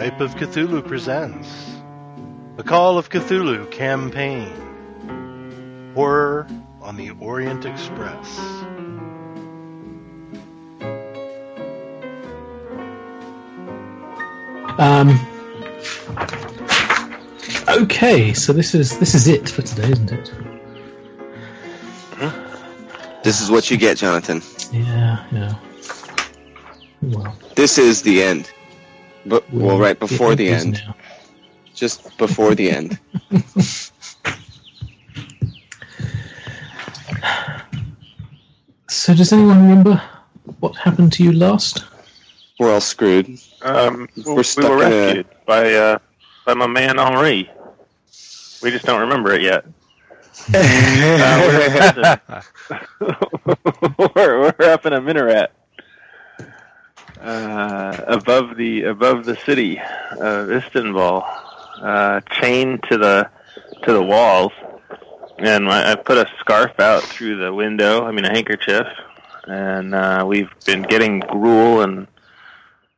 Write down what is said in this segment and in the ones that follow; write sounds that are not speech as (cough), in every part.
Skype of Cthulhu presents The Call of Cthulhu Campaign Horror on the Orient Express. Um, okay, so this is this is it for today, isn't it? This is what you get, Jonathan. Yeah, yeah. Well, This is the end. But well, right before the end. now. Just before the end. (laughs) So, does anyone remember what happened to you last? We're all screwed. Um, We're we stuck were in a- by uh, by my man Henri. We just don't remember it yet. (laughs) Uh, we're, (laughs) we're, we're up in a minaret uh, above the above the city of Istanbul, uh, chained to the to the walls, and I, I put a scarf out through the window. I mean, a handkerchief, and uh, we've been getting gruel and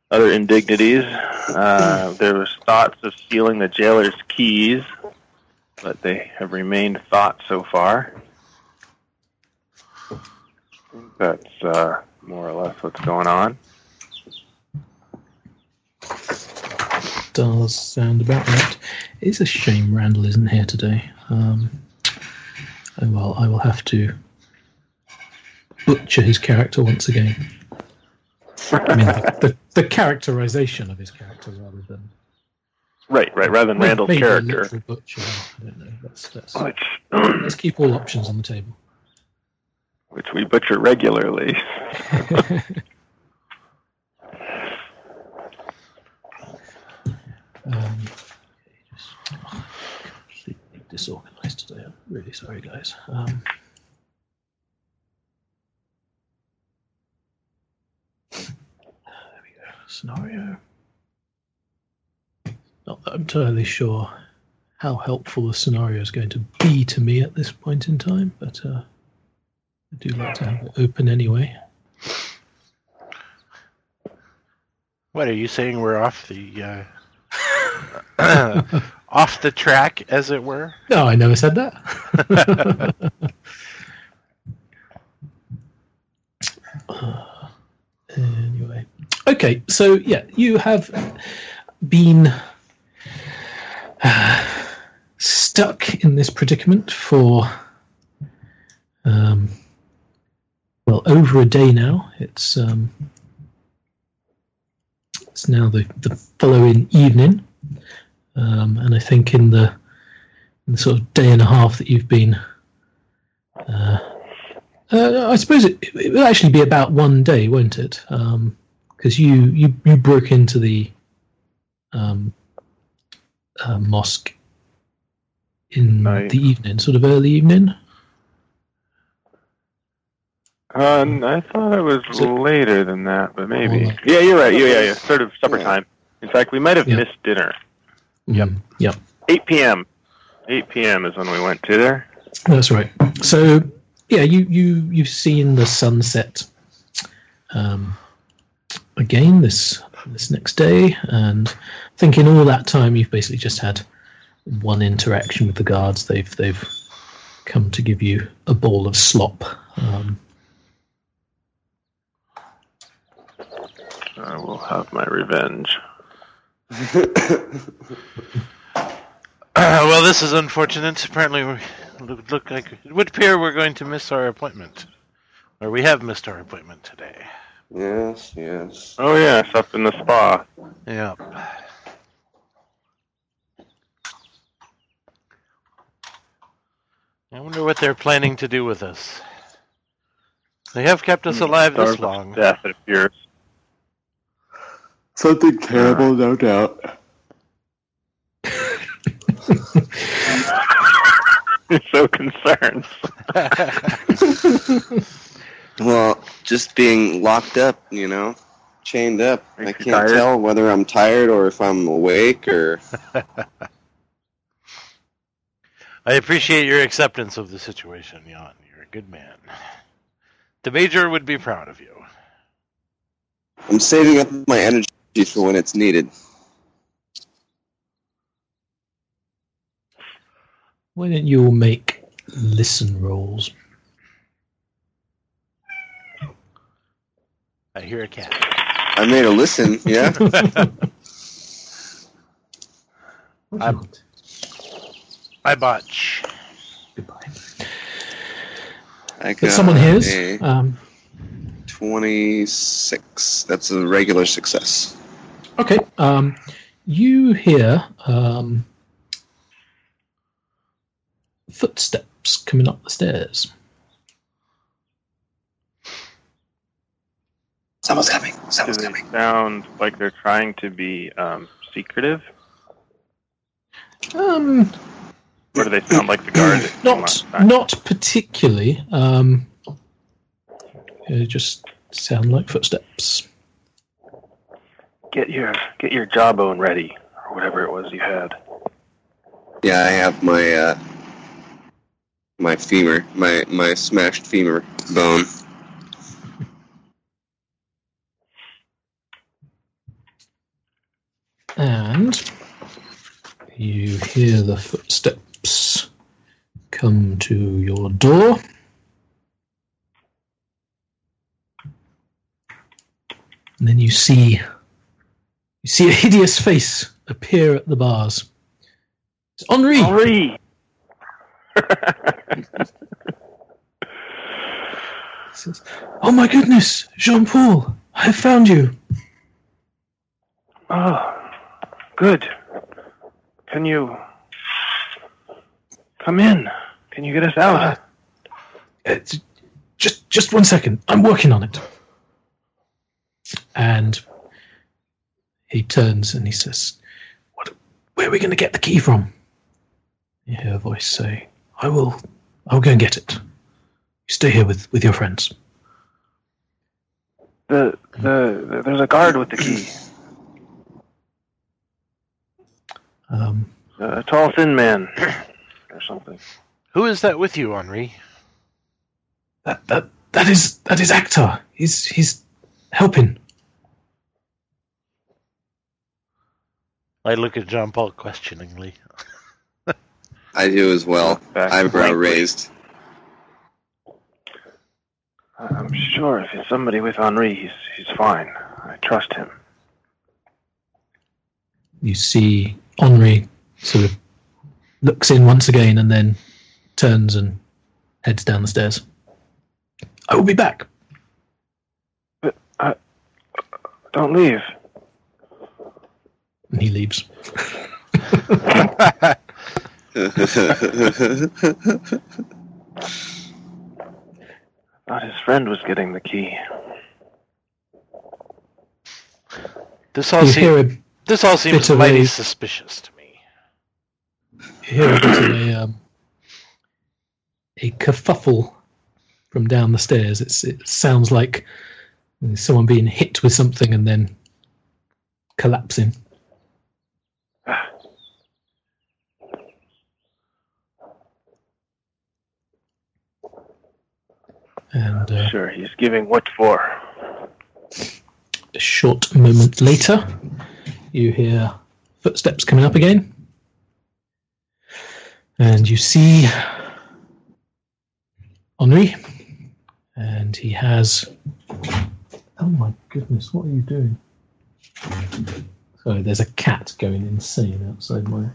other indignities. Uh, (clears throat) there was thoughts of stealing the jailer's keys, but they have remained thought so far. That's uh, more or less what's going on. Does sound about right. It's a shame Randall isn't here today. Um, oh well, I will have to butcher his character once again. I mean, the, the, the characterization of his character rather than Right, right. Rather than Maybe Randall's a character, Butcher. I don't know. Let's, let's, which let's keep all options on the table. which we butcher regularly. (laughs) Um, completely disorganized today. I'm really sorry, guys. Um, there we go. Scenario. Not that I'm entirely sure how helpful the scenario is going to be to me at this point in time, but uh, I do like to have it open anyway. What are you saying? We're off the uh, (coughs) off the track, as it were. No, I never said that. Uh, (laughs) anyway, okay. So yeah, you have been uh, stuck in this predicament for um, well over a day now. It's um, it's now the the following evening, um, and I think in the in the sort of day and a half that you've been. Uh, uh, I suppose it, it will actually be about one day, won't it? Because you, you you broke into the um, uh, mosque in Right. the evening, sort of early evening. Um, I thought it was it- later than that, but maybe. Yeah, you're right. Yeah, yeah, yeah. Sort of supper Yeah. time. In fact, we might have Yeah. missed dinner. Yep. Mm, yep. 8 p.m. 8 p.m. is when we went to there. That's right. So yeah, you you you've seen the sunset um, again this this next day, and I think in all that time you've basically just had one interaction with the guards. They've they've come to give you a bowl of slop. Um, I will have my revenge. (coughs) Uh, well, this is unfortunate. Apparently, we look, look like it would appear we're going to miss our appointment, or we have missed our appointment today. yes, yes. Oh, yes, up in the spa. Yeah. I wonder what they're planning to do with us. They have kept us alive this long. Death, it appears. Something terrible, no doubt. You're so concerned. (laughs) Well, just being locked up, you know, chained up. I can't tired? tell whether I'm tired or if I'm awake or. (laughs) I appreciate your acceptance of the situation, Jan. You're a good man. The Major would be proud of you. I'm saving up my energy energy for when it's needed. Why don't you make listen rolls? I hear a cat. I made a listen, yeah. (laughs) I, I botch. Goodbye. I got someone hears. Um, 26. That's a regular success okay. Um, you hear um, footsteps coming up the stairs. Someone's coming. Do Someone's they coming. sound like they're trying to be um, secretive, Um, or do they sound like the guard? not not particularly. Um, they just sound like footsteps. Get your get your jawbone ready, or whatever it was you had. Yeah, I have my uh, my femur, my my smashed femur bone. And you hear the footsteps come to your door. And then you see you see a hideous face appear at the bars. It's Henri. Henri. (laughs) Says, "Oh my goodness, Jean Paul, I have found you." oh, good. Can you come in? Can you get us out? Uh, j- just just one second. I'm working on it. And he turns and he says, "What? Where are we going to get the key from?" You hear a voice say, "I will. I'll go and get it. You stay here with with your friends." the, the the there's a guard with the key. Um, A tall, thin man, or something. Who is that with you, Henri? that that that is that is Akhtar. He's he's helping. I look at Jean Paul questioningly. (laughs) I do as well. Back Eyebrow raised. I'm sure if it's somebody with Henri, he's he's fine. I trust him. You see Henri sort of looks in once again and then turns and heads down the stairs. I will be back. Uh, don't leave. And he leaves. Thought (laughs) his friend was getting the key. This all seems this all seems mighty a- suspicious to me. you hear a bit of a, um, a kerfuffle from down the stairs. It's, it sounds like someone being hit with something and then collapsing. And uh, Sure, he's giving what for? a short moment later, you hear footsteps coming up again. And you see Henri. And he has. Oh my goodness, what are you doing? Sorry, there's a cat going insane outside my.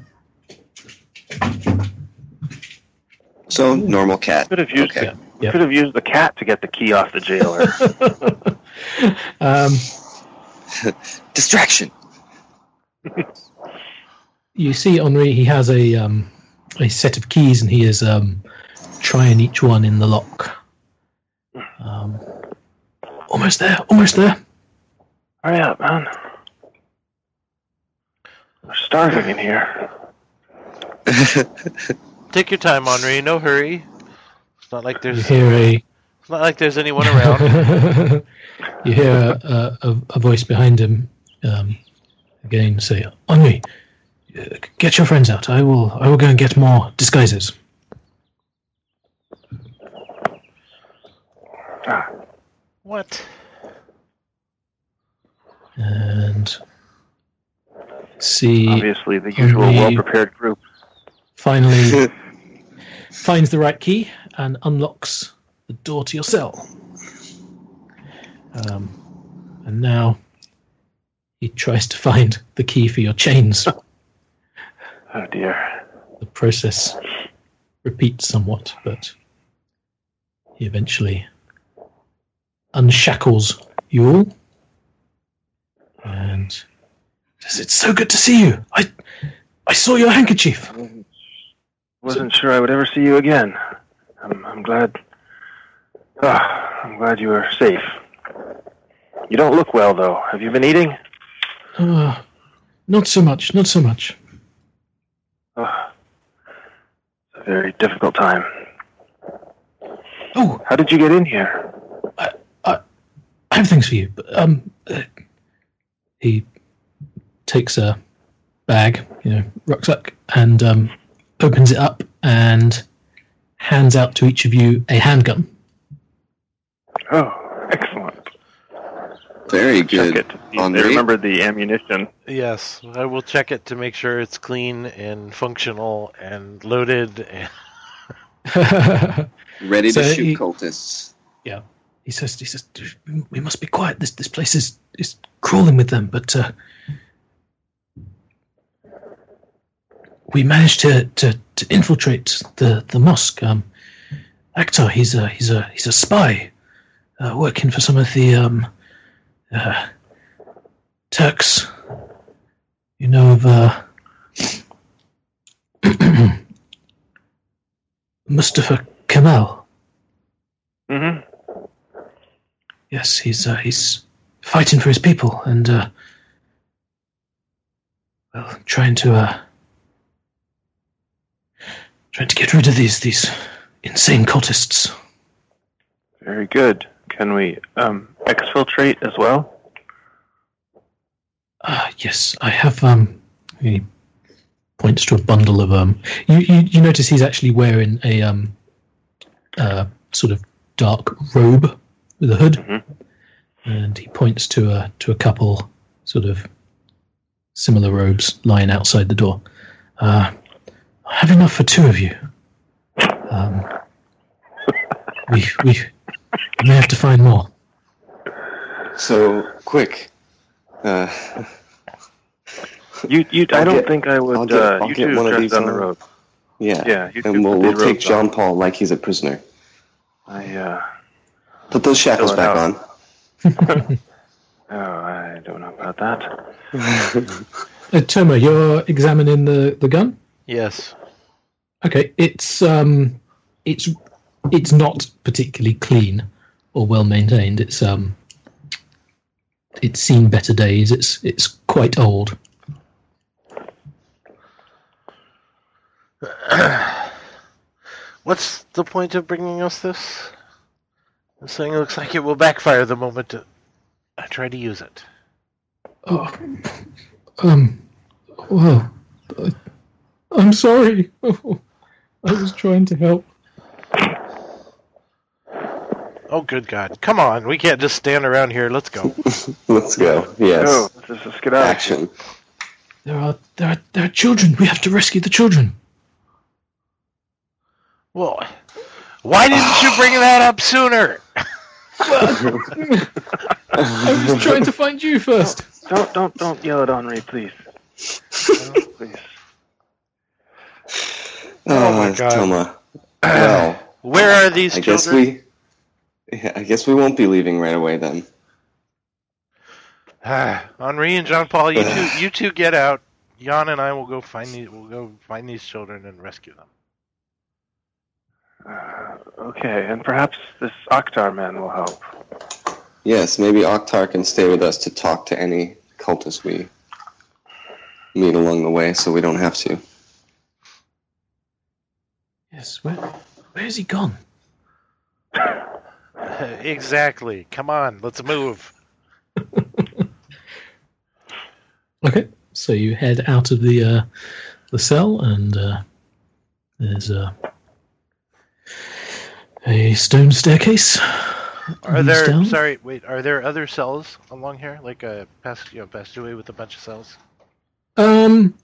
so normal cat. Could have used Okay. Yeah. could have used the cat to get the key off the jailer. (laughs) um, (laughs) Distraction. you see Henri, he has a um, a set of keys and he is um, trying each one in the lock. Um, almost there, almost there. Hurry up, man. We're starving in here. (laughs) Take your time, Henri. No hurry. It's not like You there's hear a it's not like there's anyone around. (laughs) you hear a, a, a voice behind him um, again say, "Henri, get your friends out. I will. I will go and get more disguises." Ah, what? And see, obviously, the usual well-prepared group. finally (laughs) finds the right key and unlocks the door to your cell. Um, and now he tries to find the key for your chains. (laughs) Oh dear. the process repeats somewhat, but he eventually unshackles you all and says, "It's so good to see you. I, I saw your handkerchief. Wasn't sure I would ever see you again. I'm, I'm glad. Ah, I'm glad you are safe. You don't look well, though. Have you been eating? Uh, not so much. Not so much. Ah, it's a very difficult time. Oh, How did you get in here? I have things for you. But, um, uh, he takes a bag, you know, rucksack, and um, opens it up and hands out to each of you a handgun. Oh, excellent. Very Check good. it. They Henri? remembered the ammunition. Yes, I will check it to make sure it's clean and functional and loaded. And (laughs) Ready to So shoot he- cultists. he says, "He says we must be quiet. This this place is is crawling with them." But uh, we managed to, to, to infiltrate the, the mosque. Um, Akhtar, he's a he's a he's a spy, uh, working for some of the um, uh, Turks. You know of uh, (clears throat) Mustafa Kemal. hmm Yes, he's uh, he's fighting for his people and uh, well, trying to uh, trying to get rid of these these insane cultists. Very good. Can we um, exfiltrate as well? Ah, yes, I have. Um, he points to a bundle of um. You you, you notice he's actually wearing a um, uh, sort of dark robe with a hood, Mhm. and he points to a to a couple sort of similar robes lying outside the door. Uh, I have enough for two of you. Um, (laughs) we we may have to find more. So quick. Uh, (laughs) You, you. I I'll don't get- think I would. I'll get- uh, I'll you get one of these, down the uh, road. yeah. Yeah, you And we'll, we'll take John on. Paul like he's a prisoner. I uh, Put those shackles back out. on. (laughs) oh, I don't know about that. Uh, Toma, you're examining the, the gun. Yes, Okay, it's um, it's it's not particularly clean or well maintained. It's um, it's seen better days. It's it's quite old. (clears throat) what's the point of bringing us this? This thing looks like it will backfire the moment I try to use it. Oh, um, well, I'm sorry. (laughs) I was trying to help. Oh, good God! Come on, we can't just stand around here. Let's go. (laughs) Let's go. Yes. Oh, let's just get out. Action. There are there are there are children. We have to rescue the children. Well, why didn't you bring (sighs) that up sooner? I was trying to find you first. Don't, don't, don't yell at Henri, please. (laughs) No, please. Oh my Ah, God. Toma. (clears throat) Well, Where are these I guess we. Yeah, I guess we won't be leaving right away then. Ah, (sighs) Henri and Jean Paul, you two, (sighs) you two get out. Jan and I will go find these. We'll go find these children and rescue them. Uh, (sighs) okay, and perhaps this Akhtar man will help. Yes, maybe Akhtar can stay with us to talk to any cultists we meet along the way, so we don't have to. Yes. Where where's he gone? (laughs) exactly. Come on, let's move. (laughs) Okay, so you head out of the uh, the cell, and uh, there's a a stone staircase. Are there? down. Sorry, wait. Are there other cells along here, like a past, you know, passageway with a bunch of cells? Um.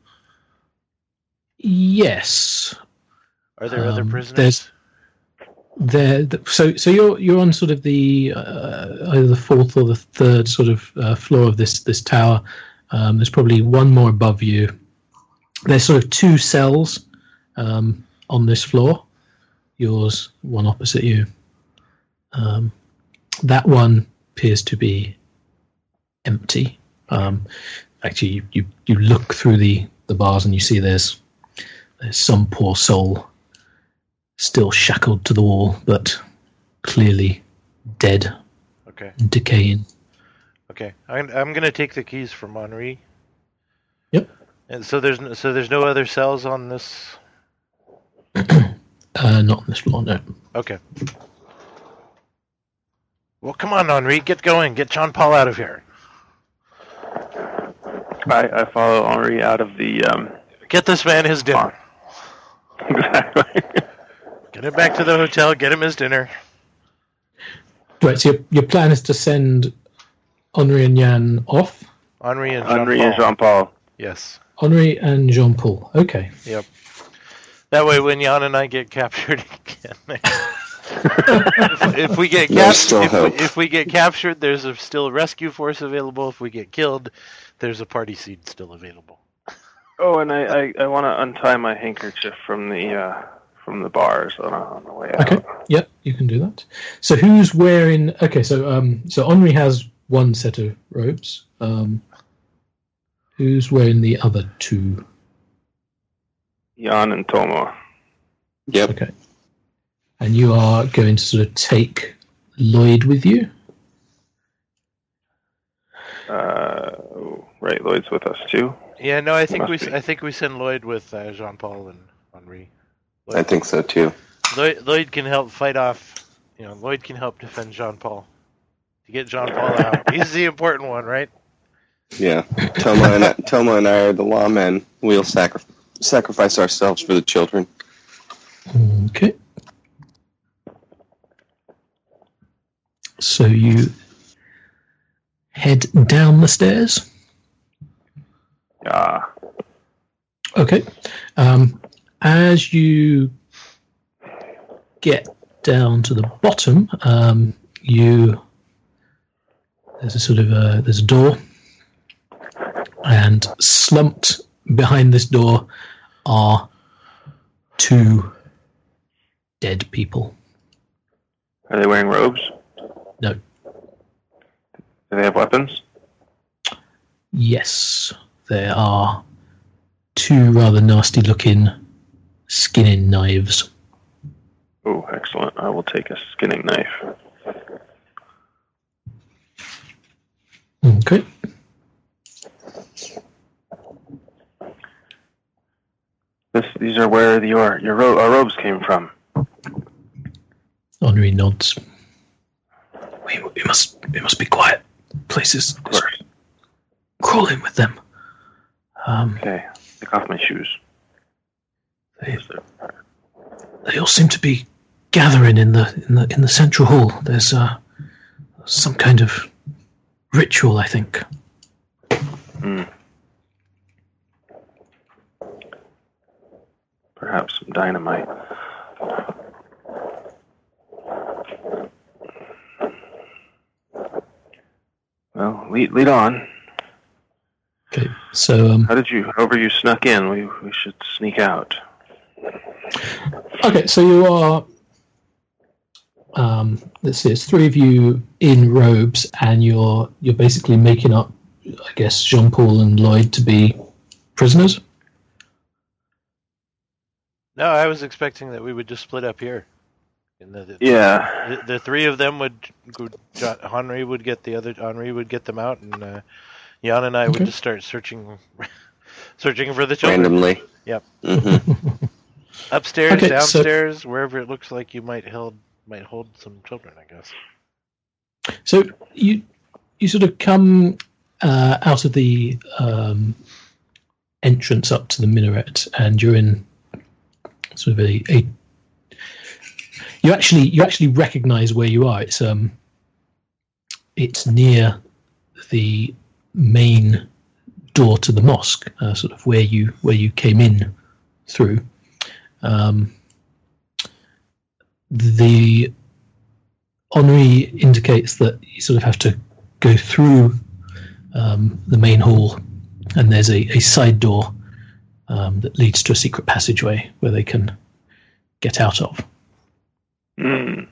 Yes. Are there other Um, prisoners? there's- there th- so so you're you're on sort of the uh, either the fourth or the third sort of uh, floor of this this tower. Um, there's probably one more above you. There's sort of two cells um, on this floor. Yours one opposite you. Um, that one appears to be empty. Um, actually you, you you look through the the bars and you see there's there's some poor soul still shackled to the wall, but clearly dead okay. and decaying. Okay. I'm I'm gonna take the keys from Henri. Yep. And so there's n- so there's no other cells on this. (clears throat) Uh, not on this floor, no. Okay. Well, come on, Henri, get going. Get John Paul out of here. I, I follow Henri out of the um, Get this man his dinner. (laughs) exactly. Get him back to the hotel. Get him his dinner. Right, so your, your plan is to send Henri and Jan off. Henri and Jean Henri Paul. and Jean Paul. Yes. Henri and Jean Paul. Okay. Yep. That way, when Jan and I get captured (laughs) again, if, (laughs) if we get There's still captured, if, if we get captured, there's a still rescue force available. If we get killed, there's a party seat still available. Oh, and I, I, I want to untie my handkerchief from the uh, from the bars on, on the way out. Okay. Yep, you can do that. So who's wearing? Okay, so um, so Henri has one set of robes. Um, who's wearing the other two? Jan and Tomo. Yep. Okay. And you are going to sort of take Lloyd with you. Uh, right, Lloyd's with us too. Yeah, no, I think Must we be. I think we send Lloyd with uh, Jean Paul and Henri. I think so too. Lloyd, Lloyd can help fight off. You know, Lloyd can help defend Jean Paul to get Jean Paul out. (laughs) He's the important one, right? Yeah. Toma and I, Toma and I are the lawmen. We'll sacri- sacrifice ourselves for the children. Okay. So you head down the stairs. Yeah. Okay. Um, as you get down to the bottom, um, you there's a sort of a, there's a door, and slumped behind this door are two dead people. Are they wearing robes? No. Do they have weapons? Yes, there are two rather nasty looking skinning knives. Oh, excellent. I will take a skinning knife. Okay. This, these are where the, your your ro- our robes came from. Henri nods. We, we must we must be quiet. Places Of course. crawl in with them. Um, Okay. Take off my shoes. They, they all seem to be gathering in the in the in the central hall. There's uh, some kind of ritual, I think. Hmm. Perhaps some dynamite. Well, lead lead on. Okay, so um, How did you? However, you snuck in. We we should sneak out. Okay, so you are. Um, let's see, it's three of you in robes, and you're you're basically making up, I guess, Jean Paul and Lloyd to be prisoners. No, I was expecting that we would just split up here. And the, the, Yeah. the, the three of them would, would Jo- Henri would get the other Henri would get them out, and uh, Jan and I would just start searching, (laughs) searching for the children Randomly. Yep. hmm (laughs) upstairs, Okay, so- downstairs, wherever it looks like you might hold might hold some children. I guess. So you you sort of come uh, out of the um, entrance up to the minaret, and you're in sort of a, a you actually you actually recognise where you are. It's um it's near the main door to the mosque, uh, sort of where you where you came in through. Um, the Henri indicates that you sort of have to go through um, the main hall, and there's a, a side door um, that leads to a secret passageway where they can get out of. Mm.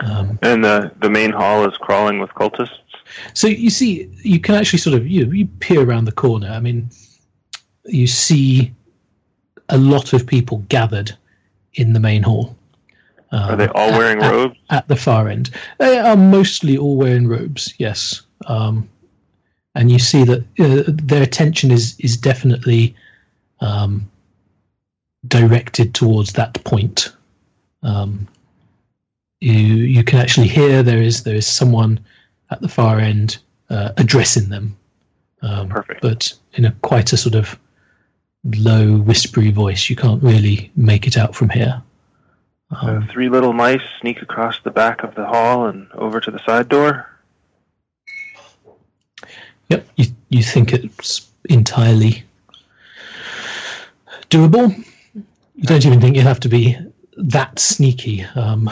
Um, And the the main hall is crawling with cultists. So you see, you can actually sort of you you peer around the corner. I mean, you see a lot of people gathered in the main hall. Um, Are they all at- wearing at, robes? At the far end, they are mostly all wearing robes. Yes, um, and you see that uh, their attention is is definitely um, directed towards that point. Um, you you can actually hear there is there is someone at the far end uh, addressing them. Um, Perfect. But in a quite a sort of low, whispery voice. You can't really make it out from here. Uh, Um, three little mice sneak across the back of the hall and over to the side door. yep, you you think it's entirely doable. You don't even think you have to be that sneaky. Um,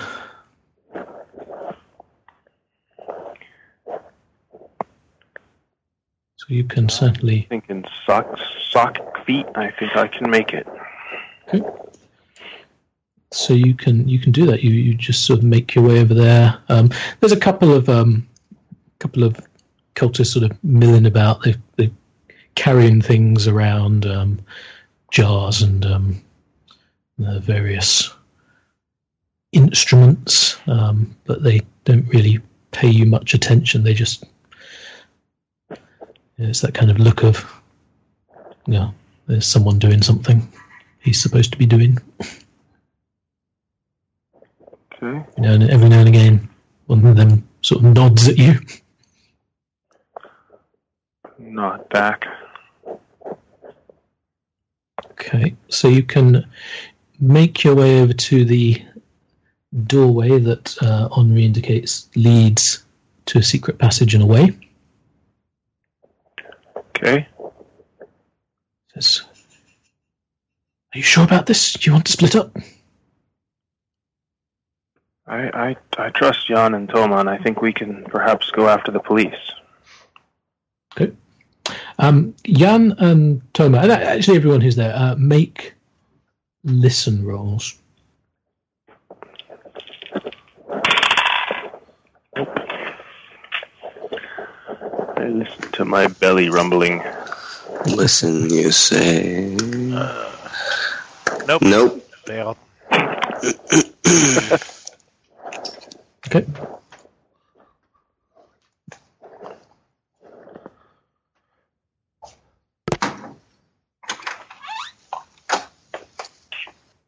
so you can certainly Thinking sock sock feet. I think I can make it. Okay. so you can you can do that. You you just sort of make your way over there. Um, there's a couple of um, couple of cultists sort of milling about. They they carrying things around, um, jars and um, uh, various instruments, um, but they don't really pay you much attention. They just it's that kind of look of yeah, there's someone doing something he's supposed to be doing. Okay. You know, and every now and again, one of them sort of nods at you. Not back. Okay, so you can make your way over to the doorway that uh, Henri indicates leads to a secret passage and away. Okay. Says, Are you sure about this? Do you want to split up? I, I I trust Jan and Toma, and I think we can perhaps go after the police. Um, Jan and Toma, and actually everyone who's there, uh, make listen rolls. Listen to my belly rumbling. Listen, you say. Nope. Nope. Fail. (coughs) Okay.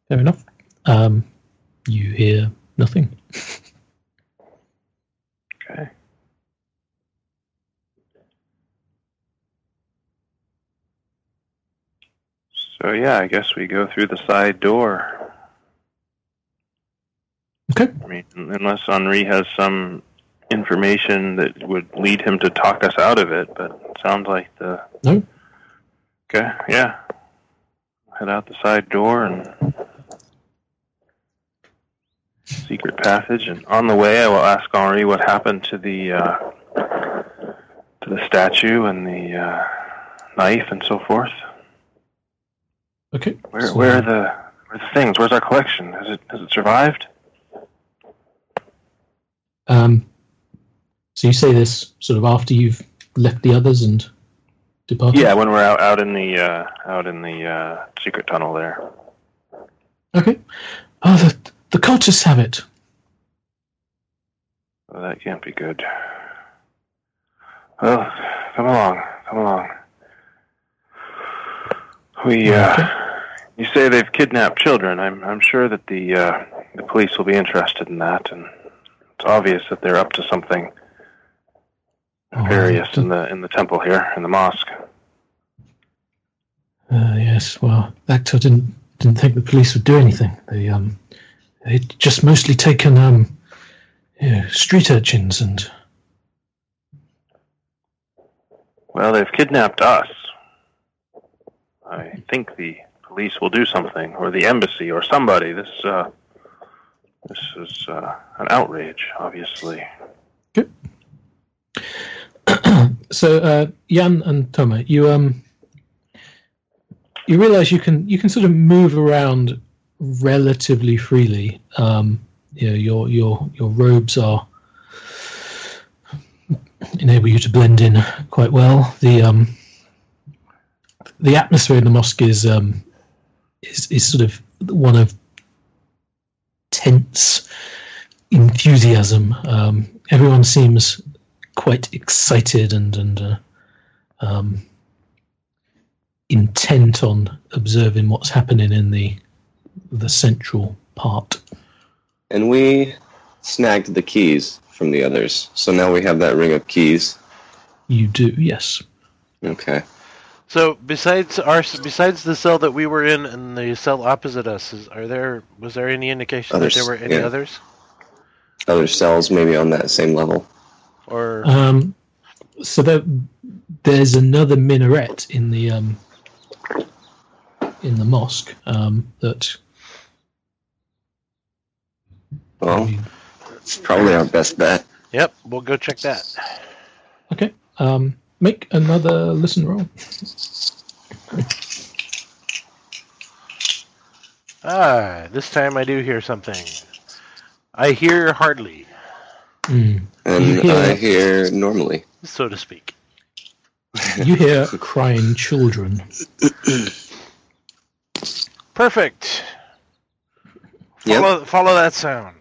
Fair enough. Um, you hear nothing. Okay. So yeah, I guess we go through the side door. Okay. I mean, unless Henri has some information that would lead him to talk us out of it, but it sounds like the No. Okay, yeah. Head out the side door and secret passage, and on the way, I will ask Henri what happened to the uh, to the statue and the uh, knife and so forth. Okay. Where So- where are the where are the things? Where's our collection? Has it has it survived? Um, so you say this sort of after you've left the others and departed? Yeah, when we're out out in the uh, out in the uh, secret tunnel there. Okay. Oh, the, the cultists have it. Well, that can't be good. Well, come along, come along. We, uh, you say they've kidnapped children. I'm, I'm sure that the, uh, the police will be interested in that, and it's obvious that they're up to something Oh, nefarious the- in the in the temple here, in the mosque. Uh, yes, well, Akhtar didn't didn't think the police would do anything. They um, they'd just mostly taken um, you know, street urchins and Well, they've kidnapped us. I think the police will do something, or the embassy, or somebody. This, uh, This is uh, an outrage, obviously. Good. (clears throat) so uh, Jan and Toma, you um, you realize you can you can sort of move around relatively freely. Um, you know, your your your robes are enable you to blend in quite well. The um, the atmosphere in the mosque is um, is is sort of one of tense enthusiasm. Um, everyone seems quite excited and and uh, um, intent on observing what's happening in the the central part. And we snagged the keys from the others, so now we have that ring of keys. You do, yes. Okay. So besides our besides the cell that we were in and the cell opposite us, is, are there was there any indication Others, that there were any yeah. others? Other cells maybe on that same level. Or Um, so there, there's another minaret in the um, in the mosque um, that Well, it's probably our best bet. yep, we'll go check that. okay. Um, make another listen roll. Ah, this time I do hear something. I hear hardly, Mm. And Yeah. I hear normally. so to speak. You hear crying children. (coughs) Perfect. Yep. Follow, follow that sound.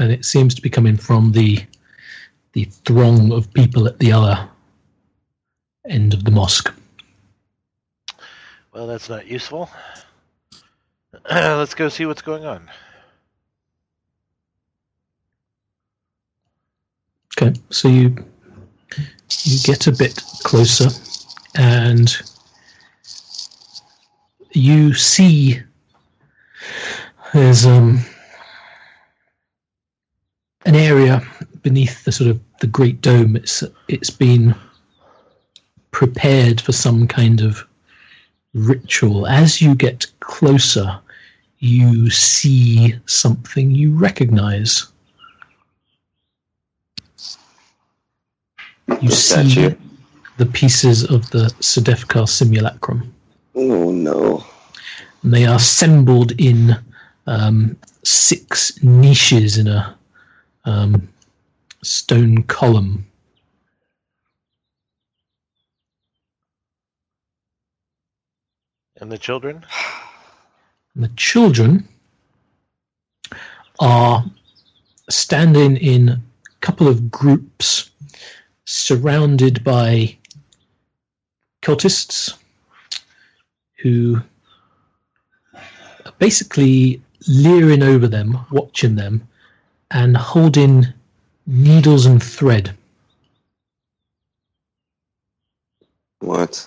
and it seems to be coming from the the throng of people at the other end of the mosque. Well, that's not useful. (clears throat) let's go see what's going on. Okay, so you you get a bit closer, and you see there's um an area beneath the sort of the great dome. It's it's been prepared for some kind of ritual. As you get closer, you see something you recognize. You see the pieces of the Sedefkar simulacrum. Oh no. And they are assembled in um, six niches in a um, stone column. And the children? And the children are standing in a couple of groups surrounded by cultists who are basically leering over them, watching them, and holding needles and thread. What?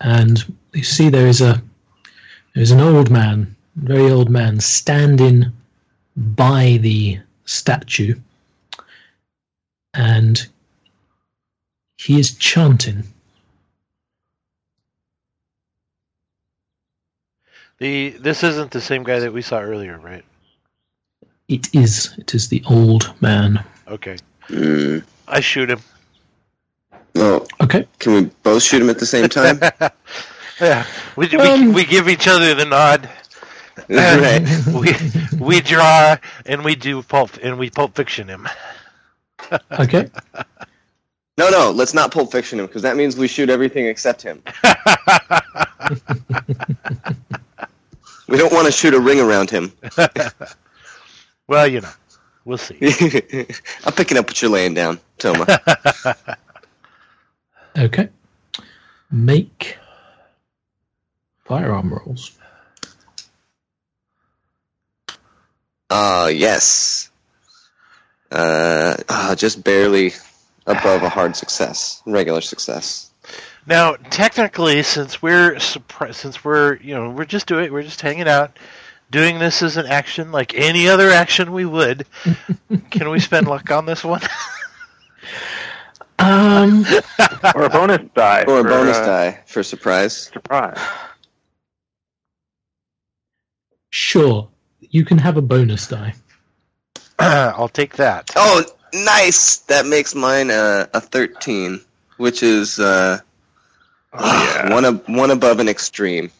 and you see there is a there is an old man, very old man, standing by the statue, and he is chanting. The this isn't the same guy that we saw earlier, right? It is it is the old man. Okay. Hmm. I shoot him. Oh, Okay, can we both shoot him at the same time? (laughs) yeah. We, we, Um, we give each other the nod. (laughs) right. (laughs) we we draw and we do pulp and we pulp fiction him. okay, No, no, let's not Pulp Fiction him because that means we shoot everything except him. We don't want to shoot a ring around him. Well, you know, we'll see. (laughs) I'm picking up what you're laying down, Toma. (laughs) okay. Make firearm rolls. Uh, yes. Uh, ah, just barely above a hard success, regular success. Now, technically, since we're surpri- since we're you know we're just doing we're just hanging out, doing this as an action like any other action we would. (laughs) can we spend luck on this one? Um, (laughs) or a bonus die. Or a for, bonus uh, die for surprise. Surprise. Sure, you can have a bonus die. (clears throat) I'll take that. Oh, nice! That makes mine uh, a 13, which is uh, Oh, one, ab- one above an extreme.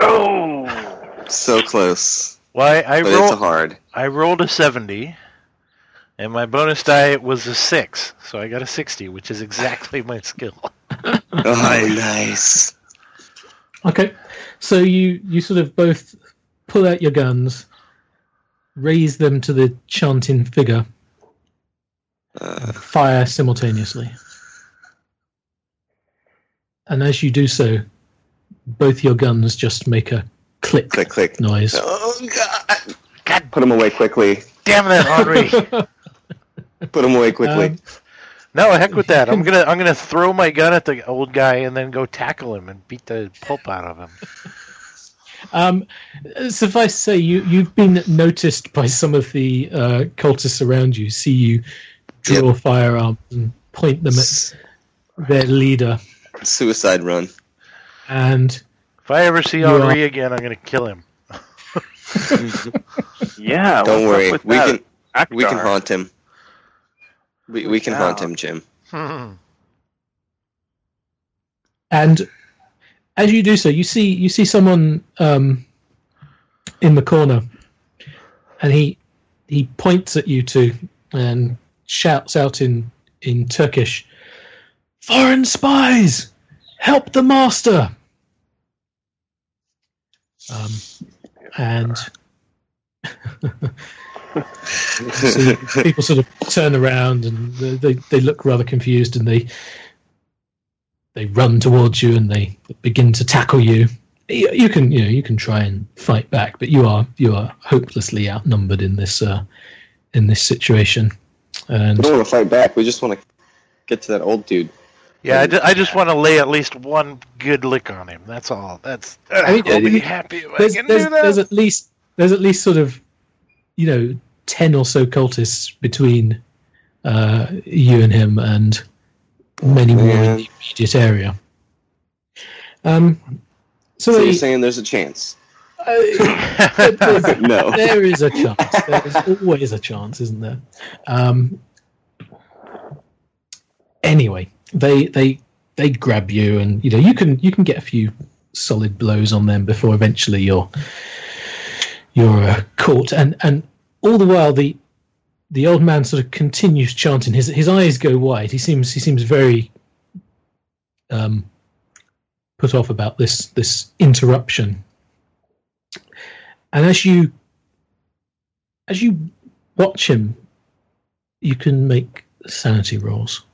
Oh, So close. Well, I, I But it's a rolled. hard. I rolled a seventy, and my bonus die was a six, so I got a sixty, which is exactly my skill. (laughs) (laughs) Oh, nice. Okay, so you you sort of both pull out your guns, raise them to the chanting figure, Uh, fire simultaneously. And as you do so, both your guns just make a click, click, click. noise. Oh, God. God Put him away quickly. damn that, Henri! (laughs) Put him away quickly. Um, no, heck with that. I'm gonna I'm gonna throw my gun at the old guy and then go tackle him and beat the pulp out of him. Um, suffice to say, you you've been noticed by some of the uh, cultists around you. See you draw firearms and point them at their leader, Suicide run. and If I ever see You Henri again, I'm gonna kill him. (laughs) yeah. Don't worry. We that can we can haunt him. We we can haunt him, Jim. Hmm. and as you do so, you see you see someone um, in the corner, and he he points at you two and shouts out in in Turkish, "Foreign spies, help the master!" Um, and see (laughs) people sort of turn around and they, they, they look rather confused and they they run towards you and they begin to tackle you. You, you can you know you can try and fight back, but you are you are hopelessly outnumbered in this uh, in this situation. And we don't want to fight back. We just want to get to that old dude. Yeah, I, just want to lay at least one good lick on him. That's all. That's. I mean, I'll be uh, happy if I there's, can there's, do that. there's at least there's at least sort of you know ten or so cultists between uh, you and him, and many more in the immediate area. Um, so, So you're saying there's a chance? uh, (laughs) (laughs) no. there is a chance. There is always a chance, isn't there? Um, anyway, they they they grab you, and you know you can you can get a few solid blows on them before eventually you're you're uh, caught, and and all the while the the old man sort of continues chanting. His his eyes go wide. He seems he seems very um, put off about this this interruption. And as you as you watch him, you can make sanity rolls.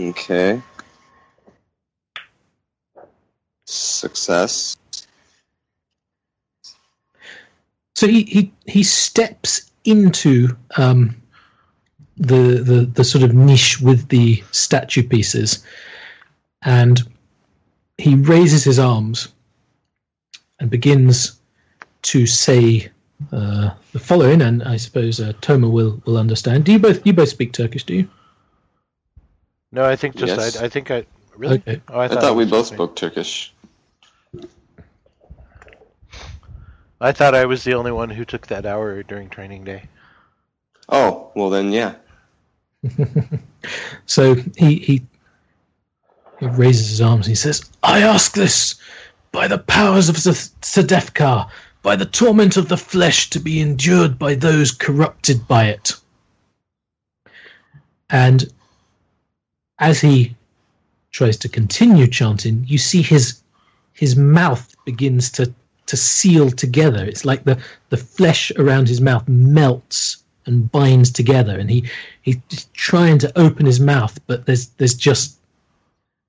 Okay. Success. So he he, he steps into um, the, the the sort of niche with the statue pieces, and he raises his arms and begins to say uh, the following. And I suppose uh, Toma will will understand. Do you both you both speak Turkish? Do you? No, I think just Yes. I, I think I really. Okay. Oh, I thought, it we both spoke Turkish. I thought I was the only one who took that hour during training day. Oh, well then, yeah. (laughs) So he, he he raises his arms he says, "I ask this by the powers of the Sedefkar, by the torment of the flesh to be endured by those corrupted by it." And as he tries to continue chanting, you see his his mouth begins to to seal together. It's like the the flesh around his mouth melts and binds together, and he he's trying to open his mouth, but there's there's just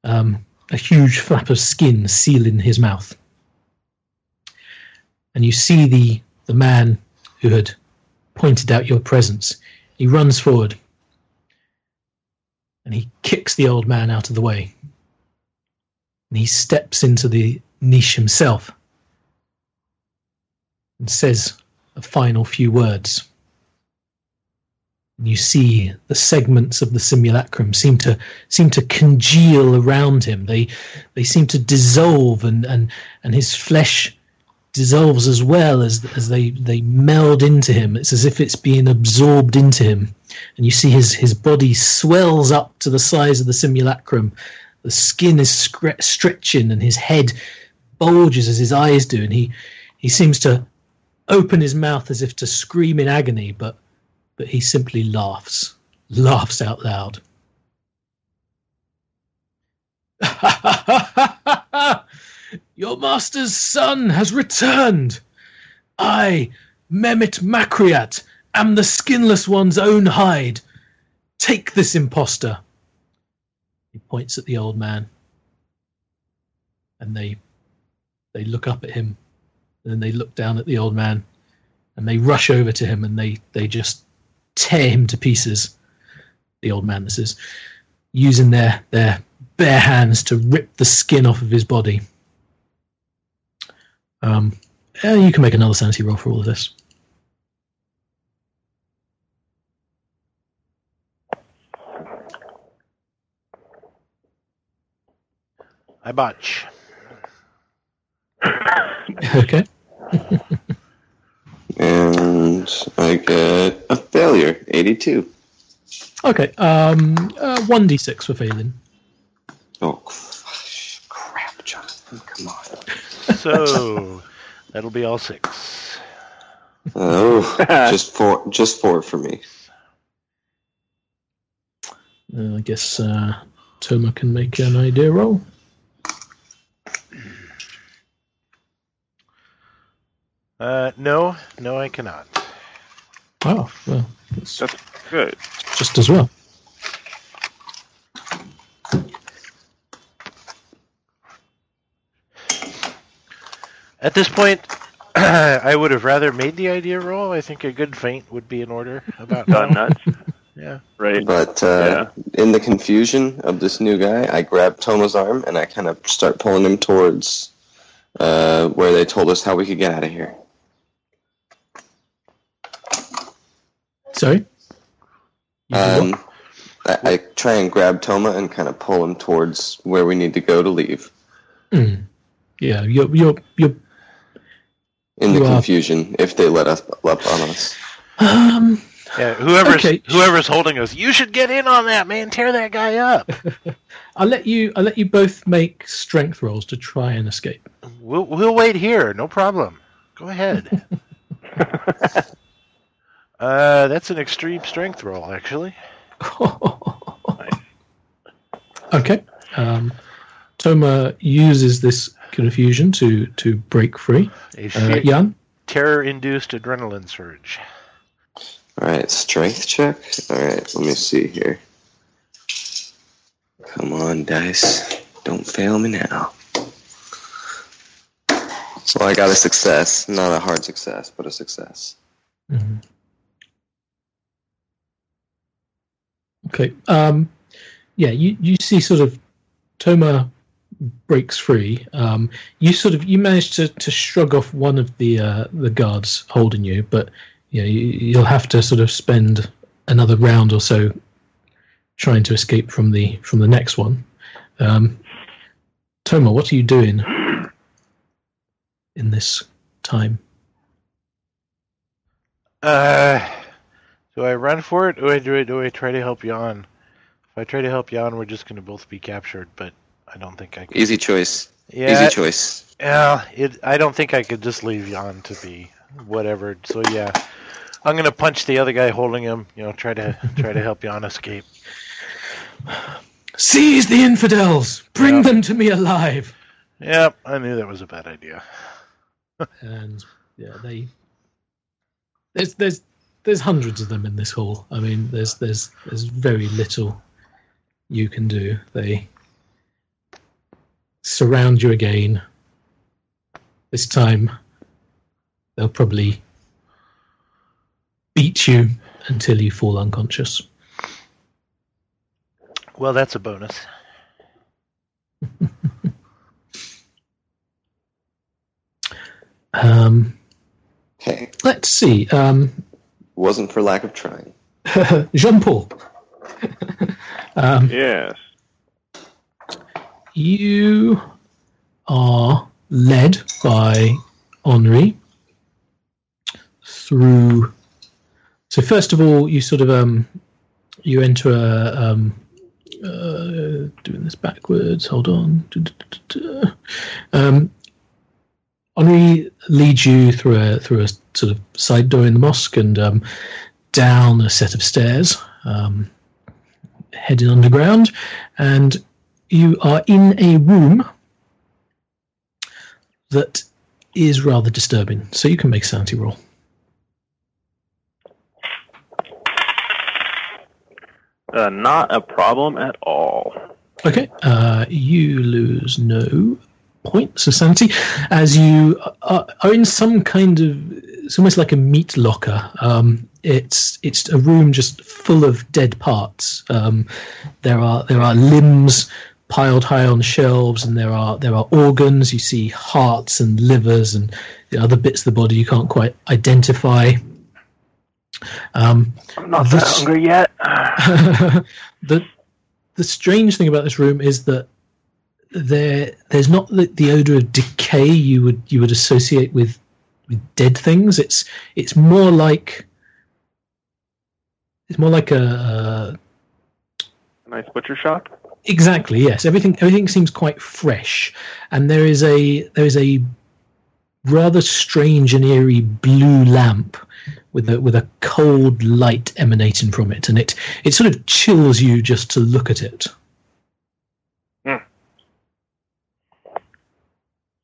um, a huge flap of skin sealing his mouth, and you see the the man who had pointed out your presence. He runs forward and he kicks the old man out of the way, and he steps into the niche himself and says a final few words. And you see the segments of the simulacrum seem to seem to congeal around him. They they seem to dissolve, and and and his flesh dissolves as well as as they they meld into him. It's as if it's being absorbed into him, and you see his his body swells up to the size of the simulacrum. The skin is stretching, and his head bulges as his eyes do, and he he seems to open his mouth as if to scream in agony, but but he simply laughs, laughs out loud. (laughs) Your master's son has returned. I, Mehmet Makryat, am the skinless one's own hide. Take this impostor. He points at the old man. And they they look up at him. And they look down at the old man. And they rush over to him and they, they just tear him to pieces. The old man, this is, using their, their bare hands to rip the skin off of his body. Um, yeah, you can make another sanity roll for all of this. I botch. (laughs) okay. (laughs) And I get a failure, 82. Okay. Um, uh, 1d6 for failing. Oh, crap, Jonathan, come on. So that'll be all six. Oh, (laughs) just four, just four for me. Uh, I guess uh, Toma can make an idea roll. Uh, no, no, I cannot. Oh, well, that's That's good. just as well. At this point, (clears throat) I would have rather made the idea roll. I think a good feint would be in order. About (laughs) Got now. nuts. (laughs) Yeah. Right. But uh, in the confusion of this new guy, I grab Toma's arm and I kind of start pulling him towards uh, where they told us how we could get out of here. Sorry? You do what? Um, I, I try and grab Toma and kind of pull him towards where we need to go to leave. Mm. Yeah, you're, you're, you're In the You are- confusion, if they let us up on us. um, Yeah. Whoever's Okay. whoever's holding us, you should get in on that, man. Tear that guy up. (laughs) I'll let you. I'll let you both make strength rolls to try and escape. We'll we'll wait here. No problem. Go ahead. (laughs) uh, that's an extreme strength roll, actually. (laughs) okay. Um, Toma uses this confusion to to break free. A Uh, fear- Jan, terror-induced adrenaline surge. All right, strength check. All right, let me see here. Come on, dice. Don't fail me now. So I got a success. Not a hard success, but a success. Mhm. Okay. Um, yeah, you, you see sort of Toma breaks free. Um, you sort of you manage to, to shrug off one of the uh, the guards holding you, but you know, you, you'll have to sort of spend another round or so trying to escape from the from the next one. Um, Toma, what are you doing in this time? Uh, do I run for it, or do I, do I try to help Jan? If I try to help Jan, we're just going to both be captured. But I don't think I can. Easy choice. Yeah, Easy choice. yeah. It. I don't think I could just leave Jan to be whatever. So yeah, I'm going to punch the other guy holding him. You know, try to (laughs) try to help Jan escape. Seize the infidels! Bring Yeah. them to me alive! Yep, I knew that was a bad idea. (laughs) and yeah, they there's there's there's hundreds of them in this hall. I mean, there's there's there's very little you can do. They surround you again. This time, they'll probably beat you until you fall unconscious. Well, that's a bonus. (laughs) Um, Hey, let's see. Um, wasn't for lack of trying. (laughs) Jean Paul. um, (laughs) Yes. You are led by Henri through. So first of all, you sort of um, you enter a um, uh, doing this backwards. Hold on. Um, Henri leads you through a through a sort of side door in the mosque and um, down a set of stairs, um, heading underground, and you are in a room that is rather disturbing. So you can make a sanity roll. Uh, not a problem at all. Okay, uh, you lose no points of sanity as you are, are in some kind of it's almost like a meat locker. Um, it's it's a room just full of dead parts. Um, there are there are limbs piled high on shelves, and there are there are organs. You see hearts and livers and the other bits of the body you can't quite identify. Um, I'm not that hungry yet. (laughs) the the strange thing about this room is that there there's not the, the odor of decay you would you would associate with with dead things. It's it's more like it's more like a, a nice butcher shop. Exactly. Yes. Everything. Everything seems quite fresh, and there is a there is a rather strange and eerie blue lamp with a with a cold light emanating from it, and it it sort of chills you just to look at it.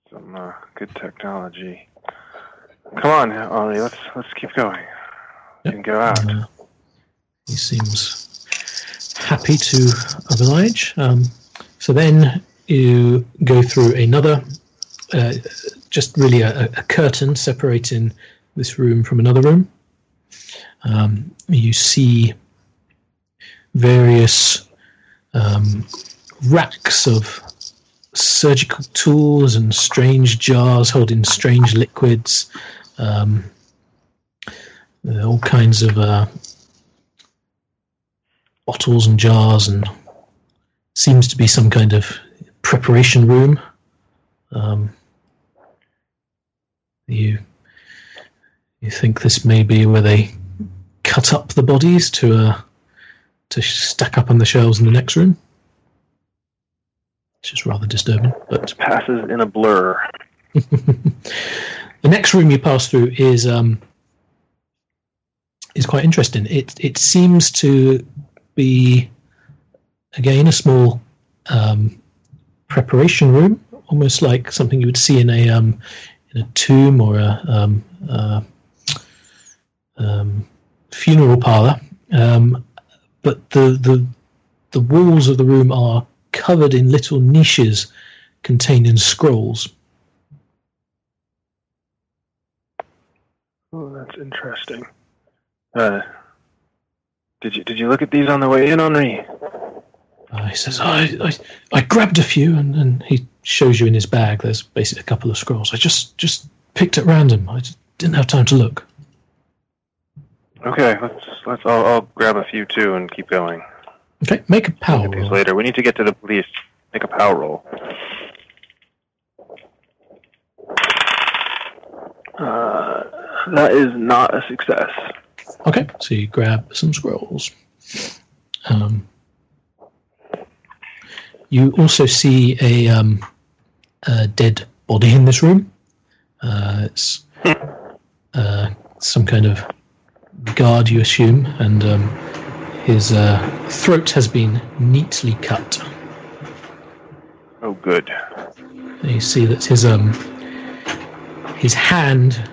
Some uh, good technology. Come on, Ollie. Let's let's keep going. We Yep. can go out. Uh, he seems happy to oblige. Um, so then you go through another, uh, just really a, a curtain separating this room from another room. Um, you see various um, racks of surgical tools and strange jars holding strange liquids. Um, all kinds of uh, bottles and jars, and seems to be some kind of preparation room. Um, you you think this may be where they cut up the bodies to uh, to stack up on the shelves in the next room, It's just rather disturbing. But Passes in a blur. (laughs) the next room you pass through is um, is quite interesting. It it seems to be again a small um, preparation room, almost like something you would see in a um, in a tomb or a um, uh, funeral parlor. Um, but the, the the walls of the room are covered in little niches containing scrolls. Oh, that's interesting. Uh, did you did you look at these on the way in, Henri? Uh, he says, I, I, I grabbed a few, and, and he shows you in his bag. There's basically a couple of scrolls. I just just picked at random. I just didn't have time to look. Okay, let's let's. I'll, I'll grab a few too and keep going. Okay, make a power at these roll. later. We need to get to the police. Make a power roll. Uh, that is not a success. Okay, so you grab some scrolls. Um, you also see a, um, a dead body in this room. Uh, it's uh, some kind of guard, you assume, and um, his uh, throat has been neatly cut. Oh, good. And you see that his um his hand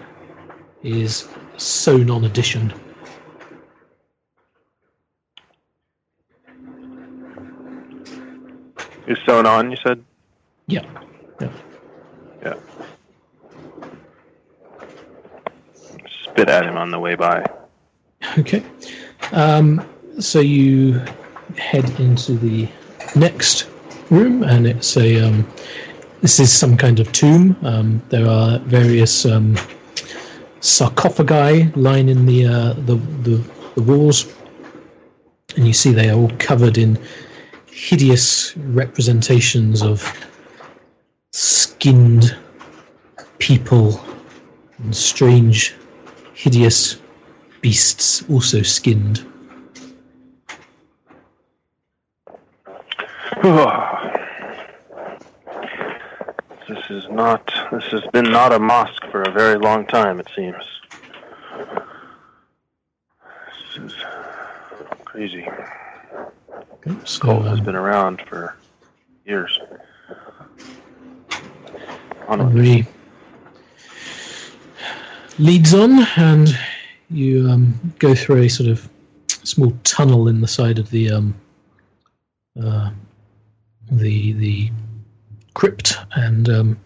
is sewn on addition. Is sewn on? You said. Yeah. yeah. Yeah. Spit at him on the way by. Okay. Um, so you head into the next room, and it's a um, this is some kind of tomb. Um, there are various um, sarcophagi lining the, uh, the the the walls, and you see they are all covered in hideous representations of skinned people and strange, hideous beasts also skinned. (sighs) this is not. This has been not a mosque for a very long time. It seems. This is crazy. Cult has been around for years. On Henri leads on, and you um, go through a sort of small tunnel in the side of the um, uh, the the crypt, and um,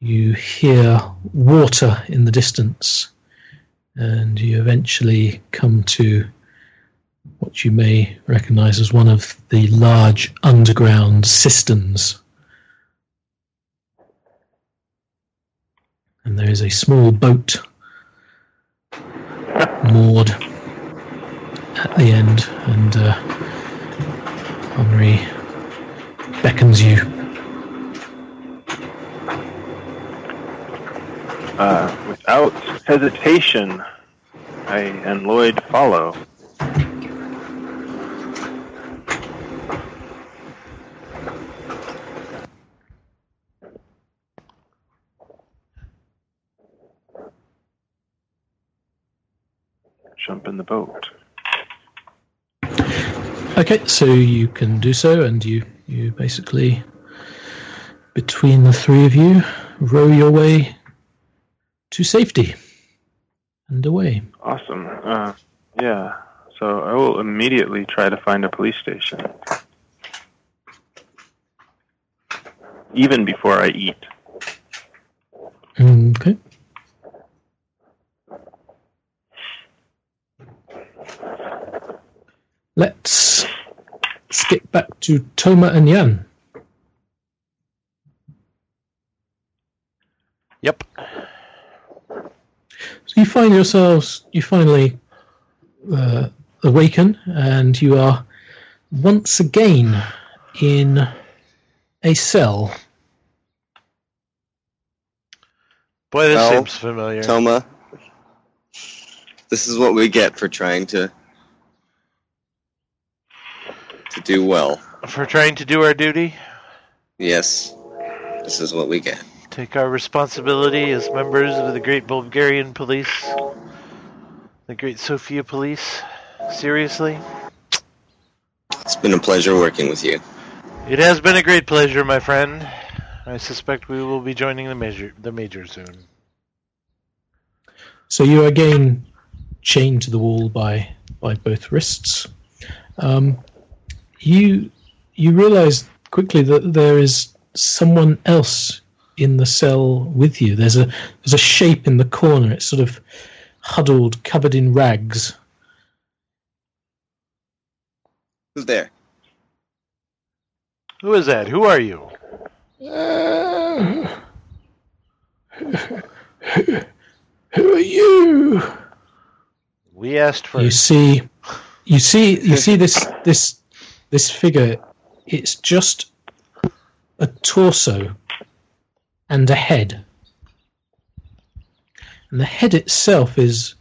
you hear water in the distance, and you eventually come to what you may recognize as one of the large underground cisterns. And there is a small boat moored at the end, and uh, Henri beckons you. Uh, without hesitation, I and Lloyd follow. Jump in the boat. Okay, so you can do so, and you you basically between the three of you row your way to safety and away. Awesome. Uh, yeah. So I will immediately try to find a police station. Even before I eat. Okay. Let's skip back to Toma and Jan. Yep. So you find yourselves, you finally uh, awaken, and you are once again in a cell. Boy, this Well, seems familiar. Toma, this is what we get for trying to to do well. For trying to do our duty, Yes, this is what we get. take our responsibility as members of the great Bulgarian police, the great Sofia police, seriously. It's been a pleasure working with you. It has been a great pleasure, my friend. I suspect we will be joining the major, the major soon. So you are again chained to the wall by by both wrists. Um, you you realize quickly that there is someone else in the cell with you. There's a there's a shape in the corner. It's sort of huddled, covered in rags. Who's there? Who is that? Who are you? Uh, who, (laughs) who are you? We asked for. You see, you see, you see this this this figure. It's just a torso and a head, and the head itself is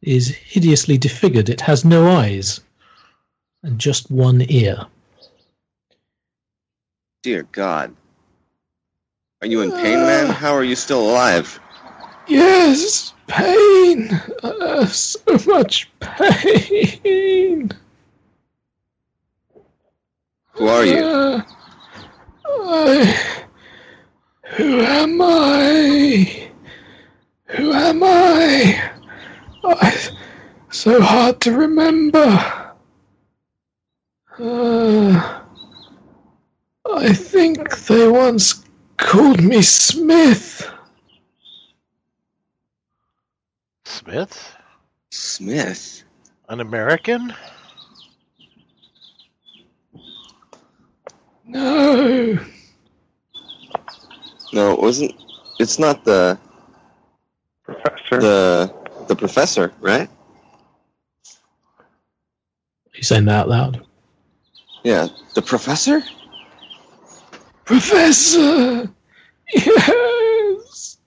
is hideously disfigured. It has no eyes and just one ear. Dear God. Are you in pain, man? How are you still alive? Yes, pain. Uh, so much pain. Who are you? Uh, (sighs) I, who am I? Who am I? I? So hard to remember. Uh, I think they once called me Smith. Smith? Smith? An American? No, No, it wasn't. It's not the Professor. the the professor, right? you saying that out loud? Yeah, the professor. Professor! Yes!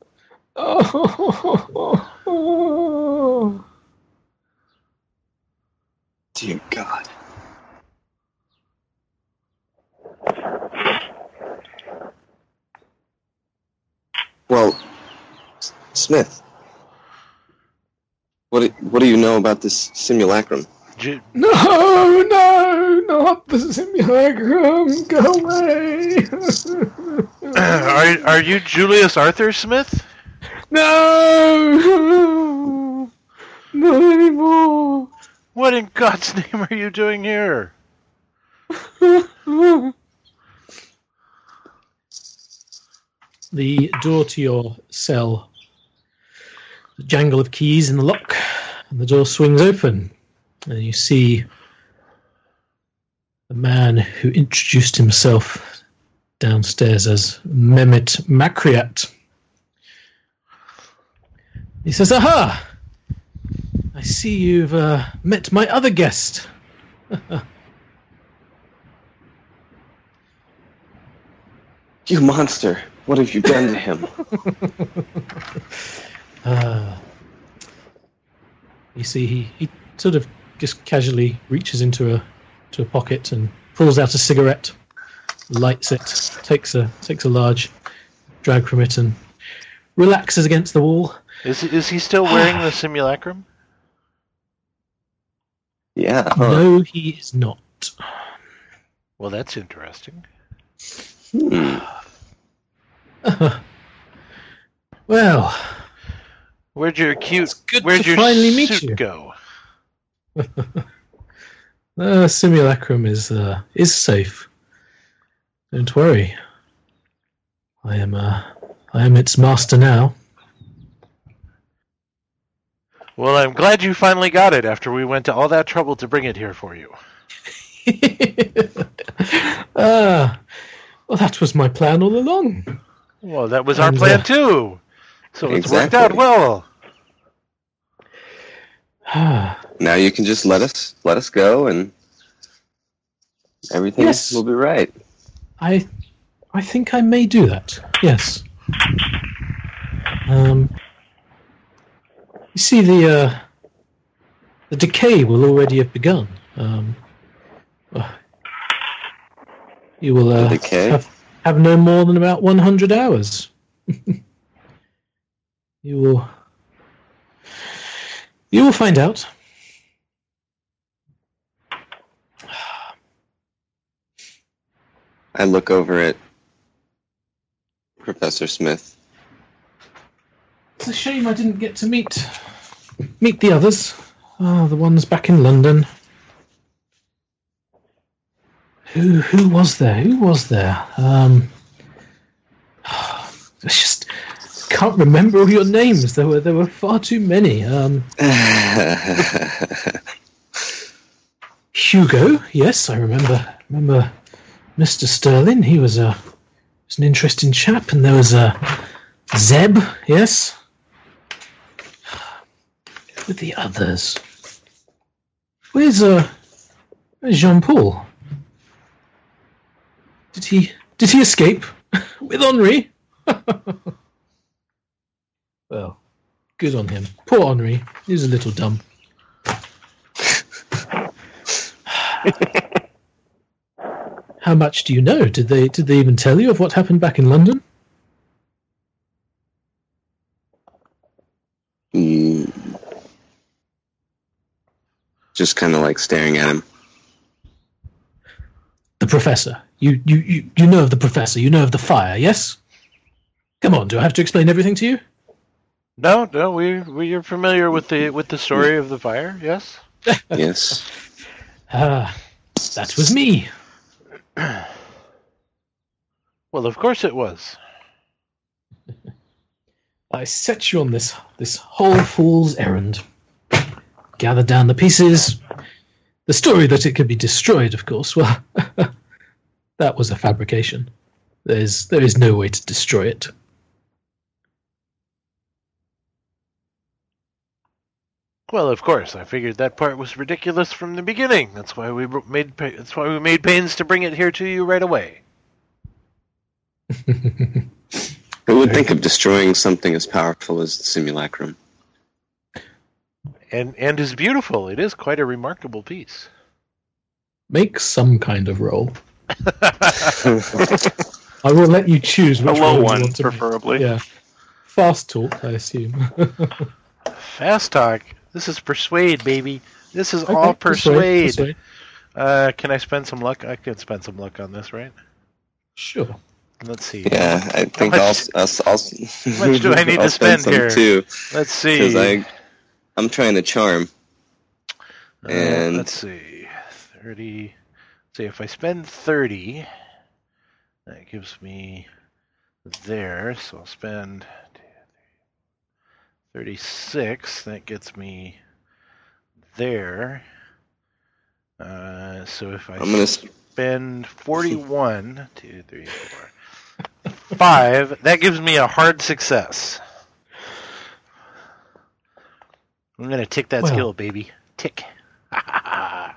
Oh. Dear God. Well, S- Smith, what do, what do you know about this simulacrum? Ju- No, no, not the simulacrum. Go away. (laughs) are are you Julius Arthur Smith? no, not anymore. What in God's (laughs) name are you doing here? (laughs) the door to your cell, the jangle of keys in the lock, and the door swings open, and you see the man who introduced himself downstairs as Mehmet Makryat. He says, Aha! I see you've uh, met my other guest. (laughs) You monster! What have you done to him? Ah. (laughs) you see, he, he sort of just casually reaches into a to a pocket and pulls out a cigarette, lights it, takes a takes a large drag from it, and relaxes against the wall. Is is he still wearing the (sighs) simulacrum? Yeah. huh. No, he is not. Well, that's interesting. Hmm. (laughs) well, Where'd your cute Where'd to your finally meet you. go? the (laughs) simulacrum is uh, is safe. Don't worry. I am uh, I am its master now. Well, I'm glad you finally got it after we went to all that trouble to bring it here for you. ah, (laughs) well, that was my plan all along. Well, that was our And, plan uh, too. So it's worked out well. (sighs) Now you can just let us let us go, and everything Yes. will be right. I, I think I may do that. Yes. Um, you see, the uh, the decay will already have begun. Um, uh, you will uh, The decay? have have no more than about one hundred hours. (laughs) you will. You will find out. I look over at Professor Smith. It's a shame I didn't get to meet meet the others. Oh, the ones back in London. Who who was there? Who was there? Um, (sighs) I just can't remember all your names. There were there were far too many. Um, (laughs) Hugo, yes, I remember. Remember Mr. Sterling. He was a was an interesting chap, and there was a Zeb. Yes. With the others. Where's uh Jean Paul? Did he did he escape (laughs) with Henri? (laughs) well, good on him. Poor Henri. He was a little dumb. (laughs) How much do you know? Did they did they even tell you of what happened back in London? Mm. Just kind of like staring at him. The professor. You, you you you know of the professor. You know of the fire. Yes. Come on. Do I have to explain everything to you? No, no, we we are familiar with the with the story of the fire. Yes. (laughs) Yes. Ah, that was me. (clears throat) Well, of course it was. I set you on this this whole fool's errand. Gather down the pieces. The story that it could be destroyed, of course. Well, (laughs) that was a fabrication. There's there is no way to destroy it. Well, of course. I figured that part was ridiculous from the beginning. That's why we made that's why we made pains to bring it here to you right away. (laughs) Who would think of destroying something as powerful as the simulacrum? And and is beautiful. It is quite a remarkable piece. Make some kind of roll. I will let you choose A which low roll you one, want to make. preferably. Yeah. Fast talk, I assume. (laughs) Fast talk. This is persuade, baby. This is Okay, all persuade. persuade. Uh, can I spend some luck? I can spend some luck on this, right? Sure. Let's see. Yeah, I think I'll, much- (laughs) I'll, I'll, How much do I (laughs) need to spend some here? too, Let's see. because I, I'm trying to charm. Uh, and- let's see. Thirty. See if I spend thirty, that gives me there. So I'll spend thirty-six. That gets me there. Uh, so if I I'm gonna. spend 41, 2, 3, 4, (laughs) 5, that gives me a hard success. I'm going to tick that Well. skill, baby. Tick. (laughs)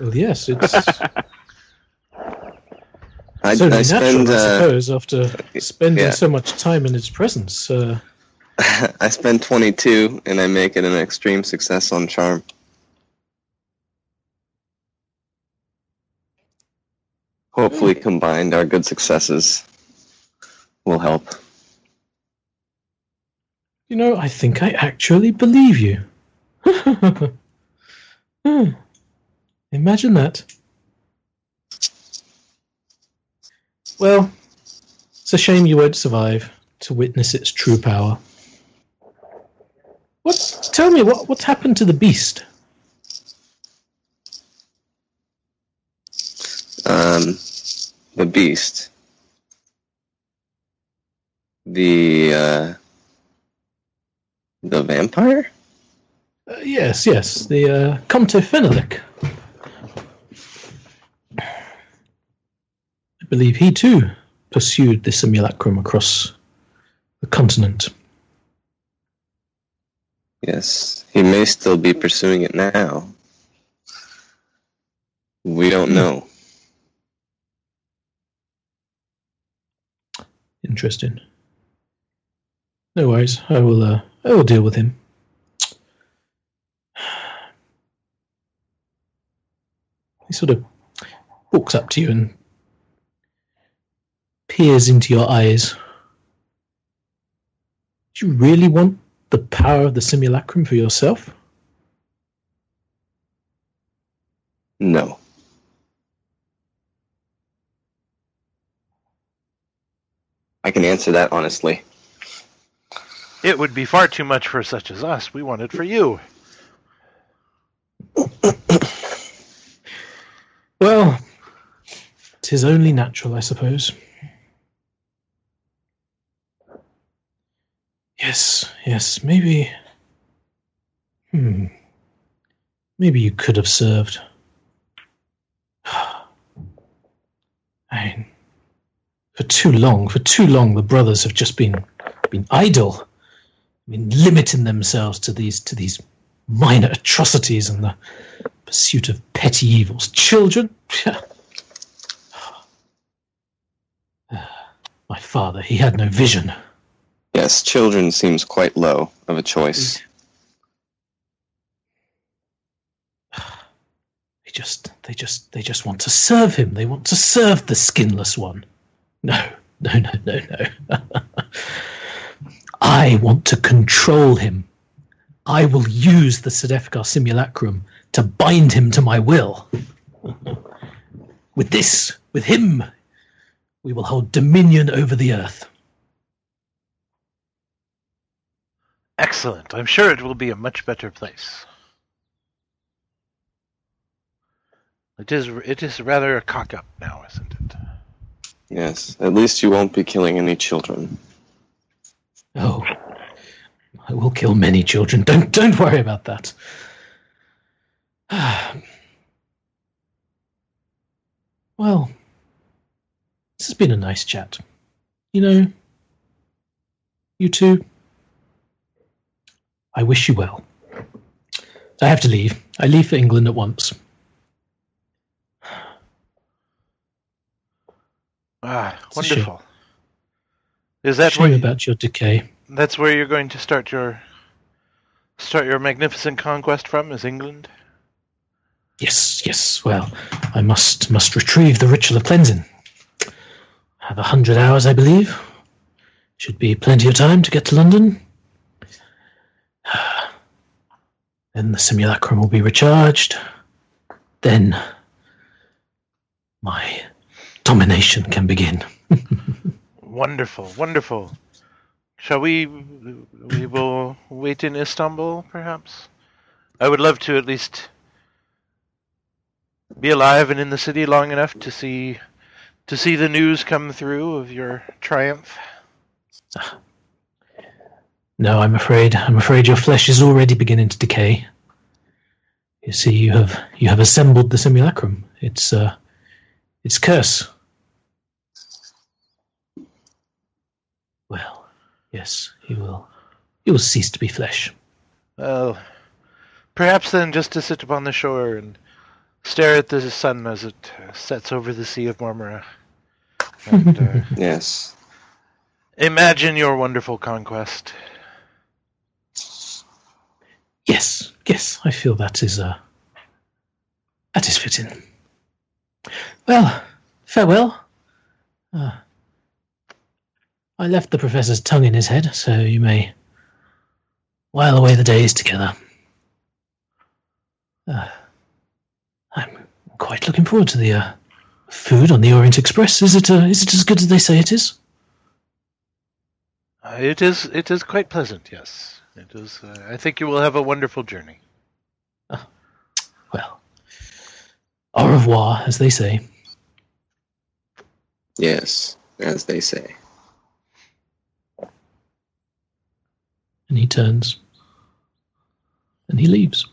Well, yes, it's (laughs) I, so I natural, spend. I Uh, suppose, after spending yeah. so much time in its presence. Uh, (laughs) I spend 22, and I make it an extreme success on charm. Hopefully, combined, our good successes will help. You know, I think I actually believe you. Hmm. (laughs) Imagine that. Well, it's a shame you won't survive to witness its true power. What? Tell me what what's happened to the beast? Um, the beast. The uh, the vampire. Uh, yes, yes, the uh, Comte Fenalik. I believe he too pursued the simulacrum across the continent. Yes, he may still be pursuing it now. We don't know. Interesting. No worries. I will. Uh, I will deal with him. He sort of walks up to you and peers into your eyes. Do you really want the power of the simulacrum for yourself? No. I can answer that honestly. It would be far too much for such as us. We want it for you. Well, tis only natural, I suppose. Yes, yes, maybe. Hmm. Maybe you could have served. (sighs) I for too long, for too long, the brothers have just been been idle. I mean, limiting themselves to these to these minor atrocities and the pursuit of petty evils. Children? (sighs) My father, he had no vision. Yes, children seems quite low of a choice. They (sighs) just they just they just want to serve him. They want to serve the skinless one. No, no, no, no, no. (laughs) I want to control him. I will use the Sedefkar simulacrum to bind him to my will. with this, with him, we will hold dominion over the earth. Excellent. I'm sure it will be a much better place. It is. It is rather a cock up now, isn't it? Yes, at least you won't be killing any children. Oh, I will kill many children. Don't don't worry about that. (sighs) well, this has been a nice chat. You know, you two. I wish you well. I have to leave. I leave for England at once. Ah, It's a shame. wonderful. Is that Shame where, about your decay. that's where you're going to start your start your magnificent conquest from? Is England? Yes, yes. Well, I must must retrieve the ritual of cleansing. I have a hundred hours, I believe. Should be plenty of time to get to London. (sighs) Then the simulacrum will be recharged. Then my domination can begin. (laughs) Wonderful, wonderful. Shall we? We will wait in Istanbul, perhaps. I would love to at least be alive and in the city long enough to see to see the news come through of your triumph. No, I'm afraid. I'm afraid your flesh is already beginning to decay. You see, you have you have assembled the simulacrum. It's uh, it's curse. Well, yes, he will. He will cease to be flesh. Well, perhaps then just to sit upon the shore and stare at the sun as it uh, sets over the Sea of Marmara, and uh, (laughs) Yes. imagine your wonderful conquest. Yes, yes, I feel that is uh, that is fitting. Well, farewell. Uh, I left the professor's tongue in his head, so you may while away the days together. Uh, I'm quite looking forward to the uh, food on the Orient Express. Is it uh, is it as good as they say it is? Uh, it is. It is quite pleasant. Yes, it is. Uh, I think you will have a wonderful journey. Well, au revoir, as they say. Yes. As they say. And he turns and he leaves.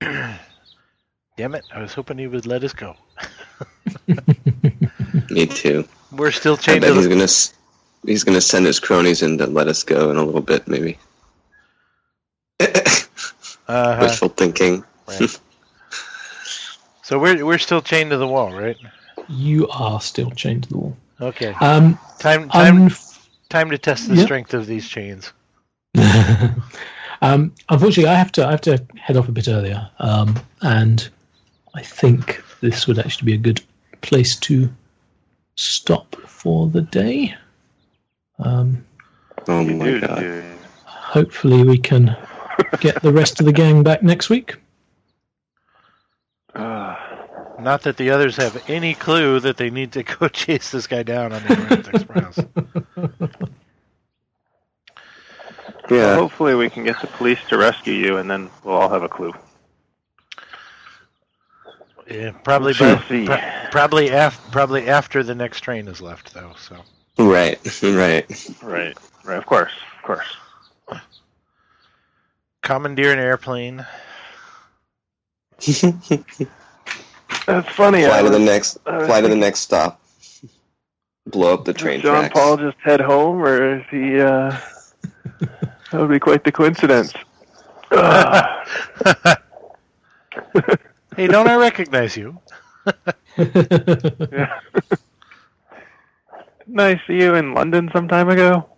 (clears throat) Damn it! I was hoping he would let us go. (laughs) Me too. We're still I chained bet he's going to he's gonna send his cronies in to let us go in a little bit, maybe. (laughs) Uh, Wishful thinking. right. (laughs) So we're we're still chained to the wall, right? You are still chained to the wall. Okay. Um, Time time un- time to test the Yeah. strength of these chains. (laughs) um, unfortunately, I have to I have to head off a bit earlier, um, and I think this would actually be a good place to stop for the day. Um, Oh my god. hopefully, we can get the rest of the gang back next week. Not that the others have any clue that they need to (laughs) go chase this guy down on the Orient Express. well, Yeah. hopefully we can get the police to rescue you, and then we'll all have a clue. Yeah, probably We'll by, see. pro- probably af- probably after the next train is left, though. So Right. (laughs) Right. Right. Right. Of course. Of course. commandeer an airplane. (laughs) (laughs) That's funny. fly I to the next I was fly to the next stop. Blow up the Does train John tracks. Paul just head home, or is he? Uh, that would be quite the coincidence. Ugh. (laughs) hey, don't I recognize you? (laughs) Yeah. nice see you in London some time ago.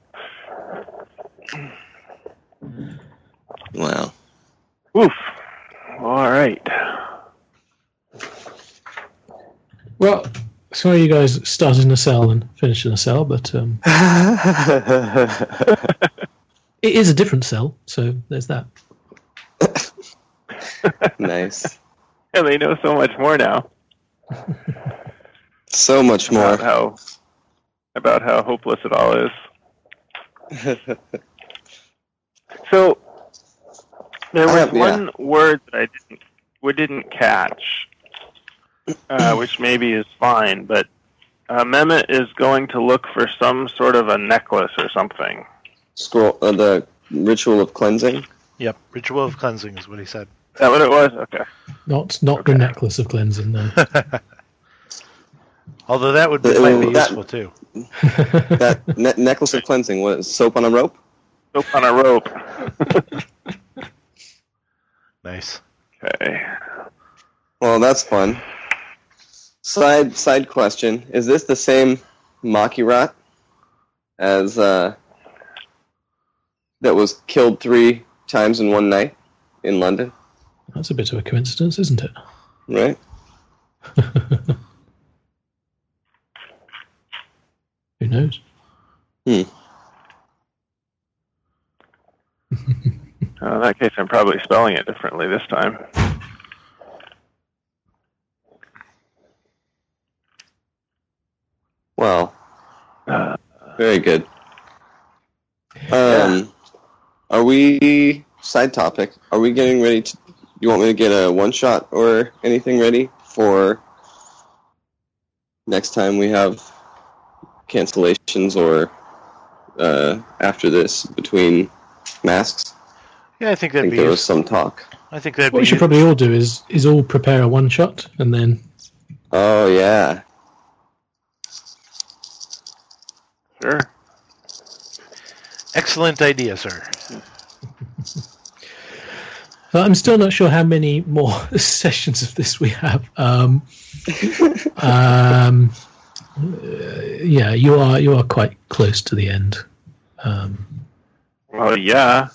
Wow. Oof. All right. Well, sorry you guys started in a cell and finished in a cell, but um, (laughs) it is a different cell, so there's that. (laughs) nice. And (laughs) they know so much more now So much more. about more. how about how hopeless it all is. So there was have- yeah. one word that I didn't we didn't catch, uh, which maybe is fine, but uh, Mehmet is going to look for some sort of a necklace or something. Scroll uh, the ritual of cleansing. Yep, ritual of cleansing is what he said. Is that what it was? Okay. Not not the necklace of cleansing, no. (laughs) Although that would be, Uh, might be that- useful too. (laughs) That ne- necklace of cleansing was soap on a rope. Soap on a rope. (laughs) Nice. Okay. Well, that's fun. Side side question: Is this the same Makryat as uh, that was killed three times in one night in London? That's a bit of a coincidence, isn't it? Right? (laughs) Who knows? Hmm. (laughs) Uh, in that case, I'm probably spelling it differently this time. Well, Uh, very good. Um, are we side topic? Are we getting ready to? You want me to get a one shot or anything ready for next time we have cancellations or uh, after this between masks? Yeah, I think that'd think be. there was some talk. I think that'd What we be. should probably all do is is all prepare a one shot and then Oh yeah, sure. Excellent idea, sir. But I'm still not sure how many more (laughs) sessions of this we have. Um, (laughs) um, uh, yeah, you are you are quite close to the end. Um, Well, yeah.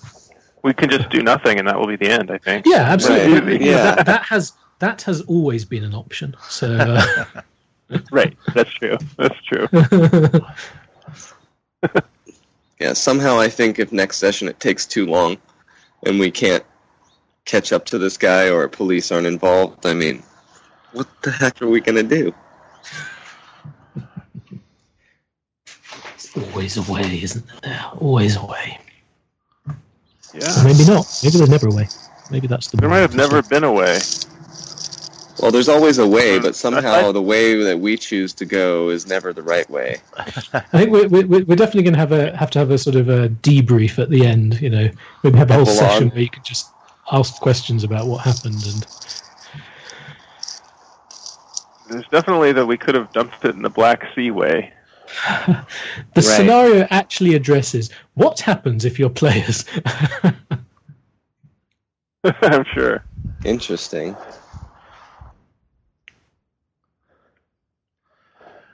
We can just do nothing, and that will be the end. I think. yeah, absolutely. Right, (laughs) yeah. that, that has that has always been an option. So uh, Right. That's true. That's true. Yeah. Somehow I think if next session it takes too long, and we can't catch up to this guy or police aren't involved, I mean, what the heck are we gonna do? it's always a way, isn't there? Always a way. Or Yeah. maybe not. Maybe there's never a way. Maybe that's the. There might have never been a way. Well, there's always a way, but (laughs) somehow the way that we choose to go is never the right way. I think we're, we're, we're definitely going to have a have to have a sort of a debrief at the end. You know, maybe have a whole Epilogue. session where you can just ask questions about what happened and There's definitely that we could have dumped it in the Black Sea way. (laughs) the Right. scenario actually addresses what happens if you're players. (laughs) I'm sure. Interesting.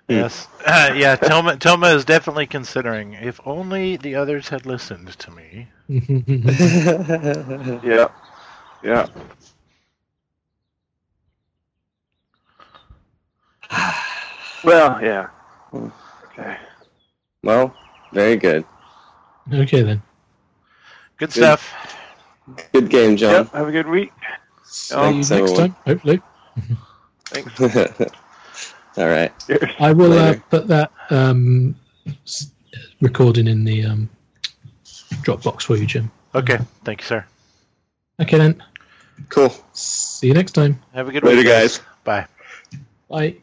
Yes. Uh, yeah, Toma, Toma is definitely considering. If only the others had listened to me. (laughs) Yeah. Yeah. Well, yeah. Okay. well, very good. okay then. Good stuff. Good game, John. Yep. Have a good week. See Thanks, you next everyone. time, hopefully. Thanks. (laughs) All right. I will uh, put that um, recording in the um, Dropbox for you, Jim. Okay. Thank you, sir. Okay then. Cool. See you next time. Have a good Later, week, guys. Bye. Bye.